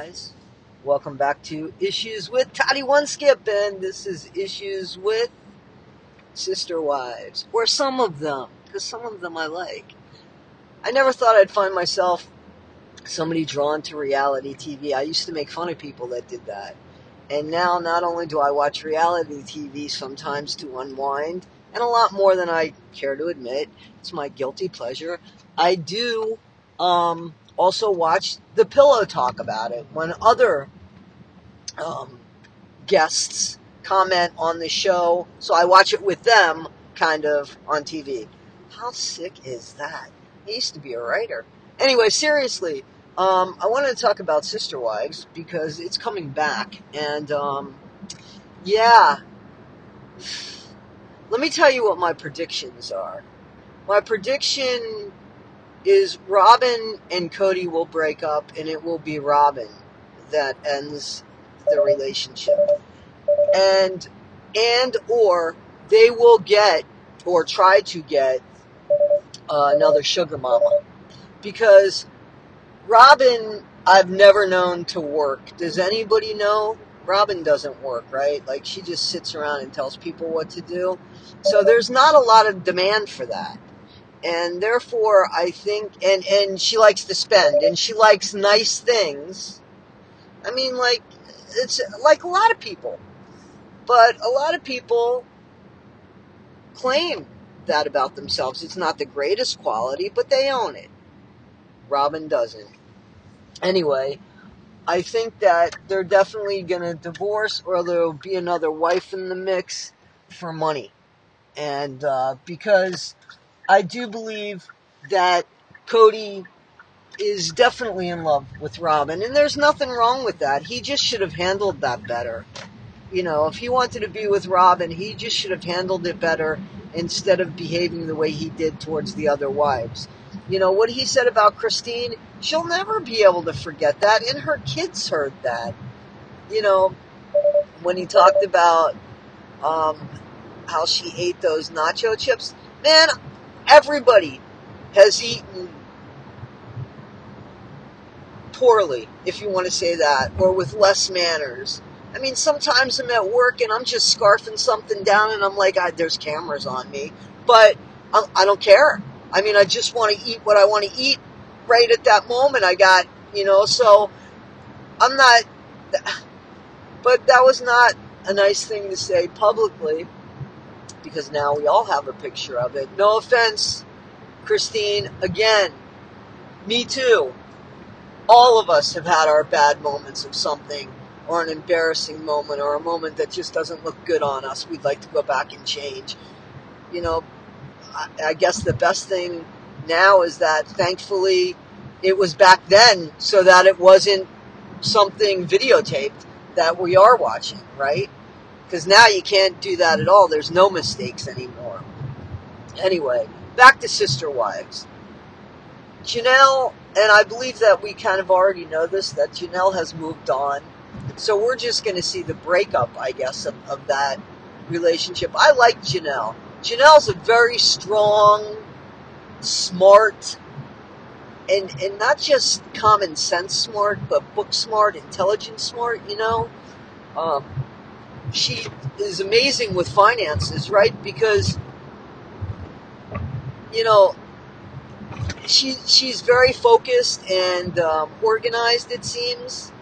guys. Welcome back to Issues with Toddie One Skip, and this is Issues with Sister Wives, or some of them, because some of them I like. I never thought I'd find myself somebody drawn to reality TV. I used to make fun of people that did that. And now, not only do I watch reality TV sometimes to unwind, and a lot more than I care to admit, it's my guilty pleasure, I do um, also watch The Pillow talk about it when other um, guests comment on the show. So I watch it with them, kind of, on TV. How sick is that? He used to be a writer. Anyway, seriously, um, I wanted to talk about Sister Wives because it's coming back. And, um, yeah. Let me tell you what my predictions are. My prediction is Robyn and Kody will break up, and it will be Robyn that ends the relationship, and and or they will get or try to get uh, another sugar mama because Robyn I've never known to work. Does anybody know? Robyn doesn't work, right? Like she just sits around and tells people what to do. So there's not a lot of demand for that and therefore I think and and she likes to spend and she likes nice things. I mean like it's like a lot of people. But a lot of people claim that about themselves. It's not the greatest quality, but they own it. Robyn doesn't. Anyway, I think that they're definitely going to divorce or there'll be another wife in the mix for money. And uh, because I do believe that Kody is definitely in love with Robyn, and there's nothing wrong with that. He just should have handled that better. You know, if he wanted to be with Robyn, he just should have handled it better instead of behaving the way he did towards the other wives. You know, what he said about Christine, she'll never be able to forget that, and her kids heard that. You know, when he talked about um, how she ate those nacho chips, man, everybody has eaten poorly, if you want to say that, or with less manners. I mean, sometimes I'm at work and I'm just scarfing something down and I'm like, there's cameras on me. But I, I don't care. I mean, I just want to eat what I want to eat right at that moment. I got, you know, so I'm not, but that was not a nice thing to say publicly because now we all have a picture of it. No offense, Christine, again, me too. All of us have had our bad moments of something or an embarrassing moment or a moment that just doesn't look good on us. We'd like to go back and change. You know, I, I guess the best thing now is that thankfully it was back then so that it wasn't something videotaped that we are watching, right? Because now you can't do that at all. There's no mistakes anymore. Anyway, back to Sister Wives. Janelle, and I believe that we kind of already know this, that Janelle has moved on. So we're just going to see the breakup, I guess, of, of that relationship. I like Janelle. Janelle's a very strong, smart, and, and not just common sense smart, but book smart, intelligent smart, you know? Um, she is amazing with finances, right? Because you know she she's very focused and um, organized. It seems,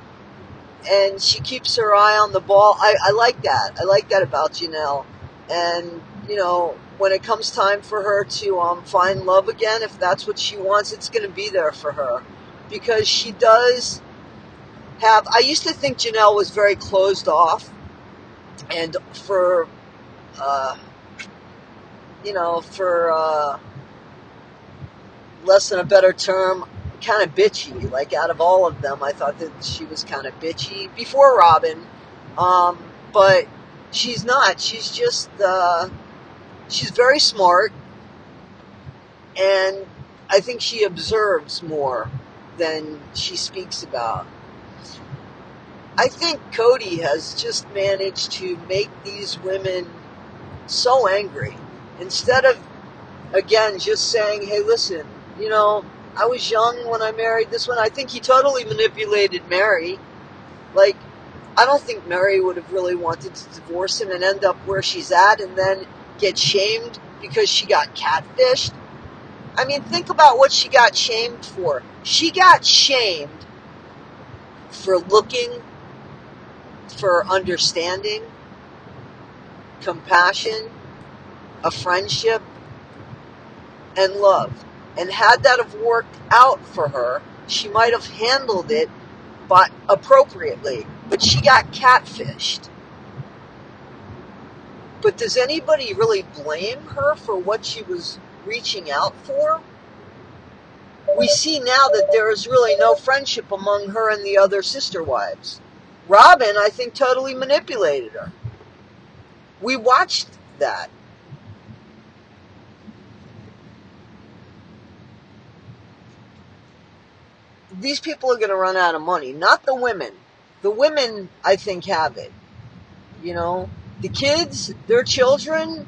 and she keeps her eye on the ball. I, I like that. I like that about Janelle. And you know, when it comes time for her to um, find love again, if that's what she wants, it's going to be there for her because she does have. I used to think Janelle was very closed off and for uh, you know for uh, less than a better term kind of bitchy. Like out of all of them i thought that she was kind of bitchy before Robyn. Um, but she's not. She's just uh, she's very smart. And i think she observes more than she speaks about I think Kody has just managed to make these women so angry. Instead of, again, just saying, hey, listen, you know, I was young when I married this one. I think he totally manipulated Meri. Like, I don't think Meri would have really wanted to divorce him and end up where she's at and then get shamed because she got catfished. I mean, think about what she got shamed for. She got shamed for looking for understanding, compassion, a friendship, and love. And had that have worked out for her, she might have handled it but appropriately. But she got catfished. But does anybody really blame her for what she was reaching out for? We see now that there is really no friendship among her and the other sister wives. Robyn, I think, totally manipulated her. We watched that. These people are going to run out of money, not the women. The women, I think, have it. You know, the kids, their children.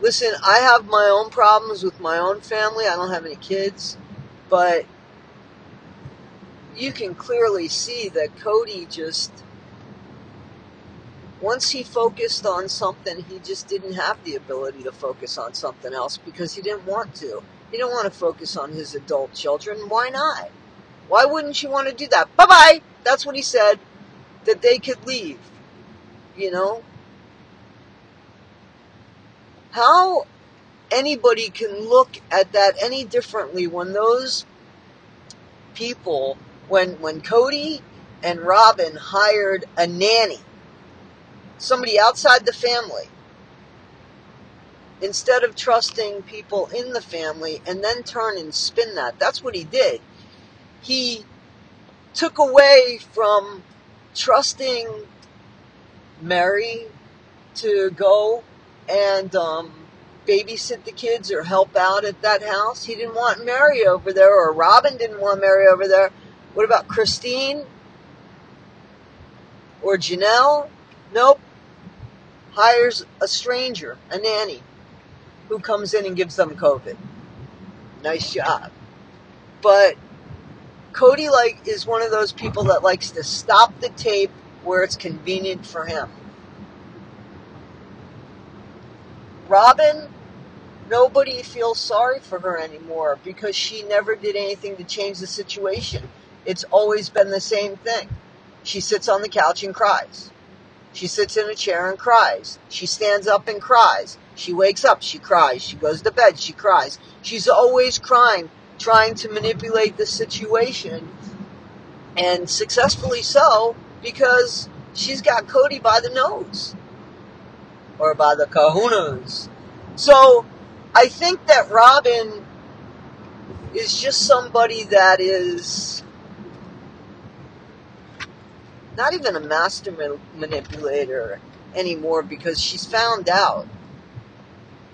Listen, I have my own problems with my own family. I don't have any kids, but you can clearly see that Kody just once he focused on something, he just didn't have the ability to focus on something else because he didn't want to. He didn't want to focus on his adult children. Why not? Why wouldn't you want to do that? Bye bye. That's what he said. That they could leave. You know? How anybody can look at that any differently when those people when when Kody and Robyn hired a nanny, somebody outside the family, instead of trusting people in the family and then turn and spin that. That's what he did. He took away from trusting Meri to go and um, babysit the kids or help out at that house. He didn't want Meri over there, or Robyn didn't want Meri over there. What about Christine? Or Janelle? Nope. Hires a stranger, a nanny, who comes in and gives them COVID. Nice job. But Kody like is one of those people that likes to stop the tape where it's convenient for him. Robyn, nobody feels sorry for her anymore because she never did anything to change the situation. It's always been the same thing. She sits on the couch and cries. She sits in a chair and cries. She stands up and cries. She wakes up, she cries. She goes to bed, she cries. She's always crying, trying to manipulate the situation. And successfully so, because she's got Kody by the nose. Or by the kahunas. So, I think that Robyn is just somebody that is not even a master manipulator anymore because she's found out.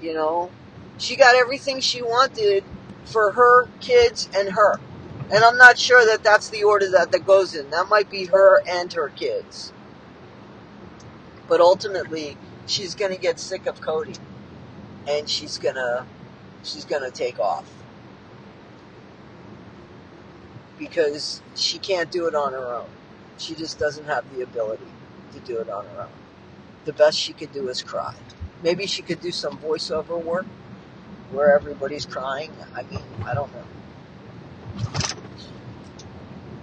You know, she got everything she wanted for her kids and her. And I'm not sure that that's the order that that goes in. That might be her and her kids. But ultimately, she's going to get sick of Kody and she's going to she's going to take off. Because she can't do it on her own. She just doesn't have the ability to do it on her own. The best she could do is cry. Maybe she could do some voiceover work where everybody's crying. I mean, I don't know.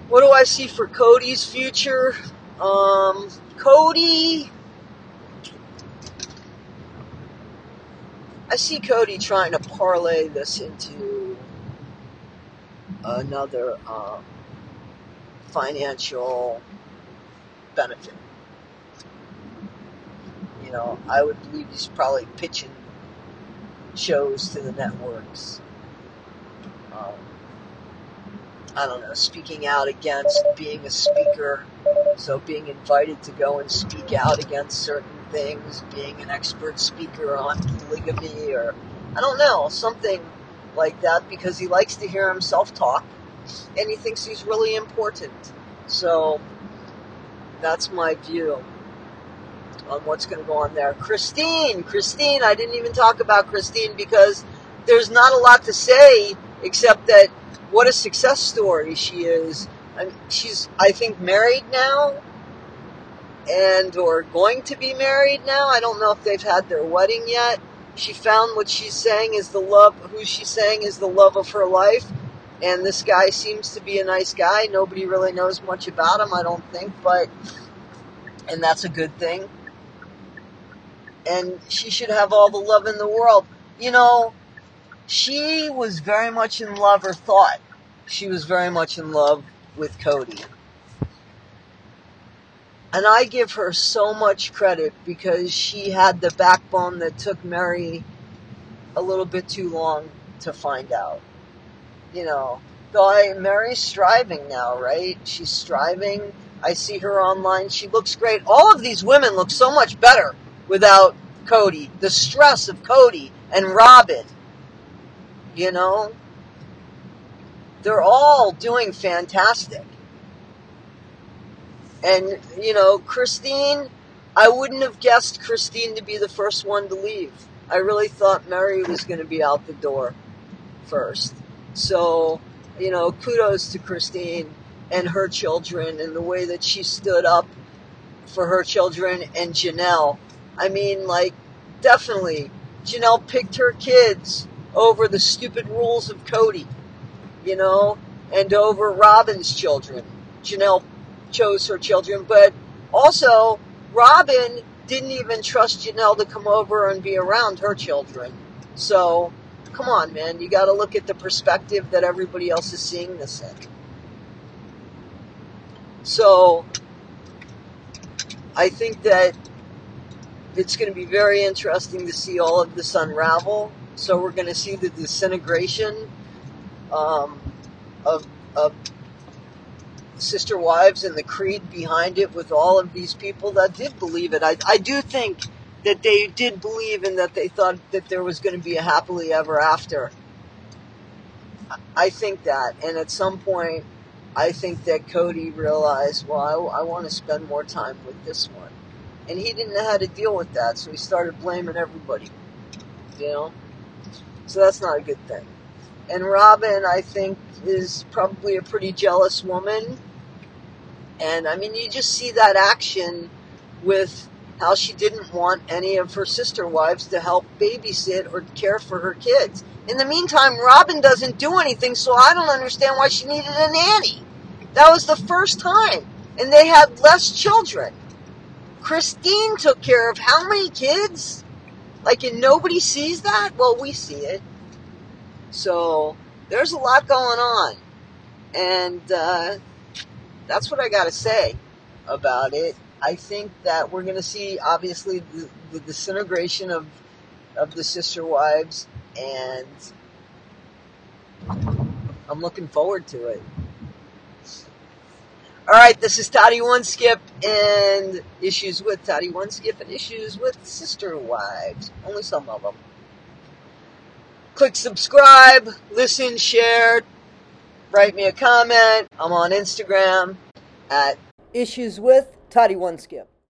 What do I see for Kody's future? Um, Kody. I see Kody trying to parlay this into another um, financial benefit. You know, I would believe he's probably pitching shows to the networks. Um, I don't know, speaking out against being a speaker, so being invited to go and speak out against certain things, being an expert speaker on polygamy, or I don't know, something like that, because he likes to hear himself talk and he thinks he's really important. So that's my view on what's going to go on there. Christine, Christine, I didn't even talk about Christine because there's not a lot to say except that what a success story she is. Mean, she's, I think, married now and or going to be married now. I don't know if they've had their wedding yet. She found what she's saying is the love, who she's saying is the love of her life. And this guy seems to be a nice guy. Nobody really knows much about him, I don't think, but, and that's a good thing. And she should have all the love in the world. You know, she was very much in love, or thought she was very much in love with Kody. And I give her so much credit because she had the backbone that took Meri a little bit too long to find out. You know, though Meri's striving now, right? She's striving. I see her online. She looks great. All of these women look so much better without Kody. The stress of Kody and Robyn, you know, they're all doing fantastic. And, you know, Christine, I wouldn't have guessed Christine to be the first one to leave. I really thought Meri was going to be out the door first. So, you know, kudos to Christine and her children and the way that she stood up for her children and Janelle. I mean, like, definitely, Janelle picked her kids over the stupid rules of Kody, you know, and over Robyn's children. Janelle chose her children, but also Robyn didn't even trust Janelle to come over and be around her children. So, come on, man, you got to look at the perspective that everybody else is seeing this in. So, I think that it's going to be very interesting to see all of this unravel. So, we're going to see the disintegration um, of, of sister wives and the creed behind it with all of these people that did believe it. I, I do think that they did believe and that they thought that there was going to be a happily ever after. I think that. And at some point, I think that Kody realized, well, I, I want to spend more time with this one. And he didn't know how to deal with that, so he started blaming everybody. You know? So that's not a good thing. And Robyn, I think, is probably a pretty jealous woman and I mean, you just see that action with how she didn't want any of her sister wives to help babysit or care for her kids. In the meantime, Robyn doesn't do anything, so I don't understand why she needed a nanny. That was the first time. And they had less children. Christine took care of how many kids? Like, and nobody sees that? Well, we see it. So, there's a lot going on. And, uh, that's what I got to say about it. I think that we're going to see, obviously, the, the disintegration of of the sister wives, and I'm looking forward to it. All right, this is Toddie One Skip and issues with Toddie One Skip and issues with sister wives. Only some of them. Click subscribe, listen, share, write me a comment. I'm on Instagram at Issues with Toddie One Skip.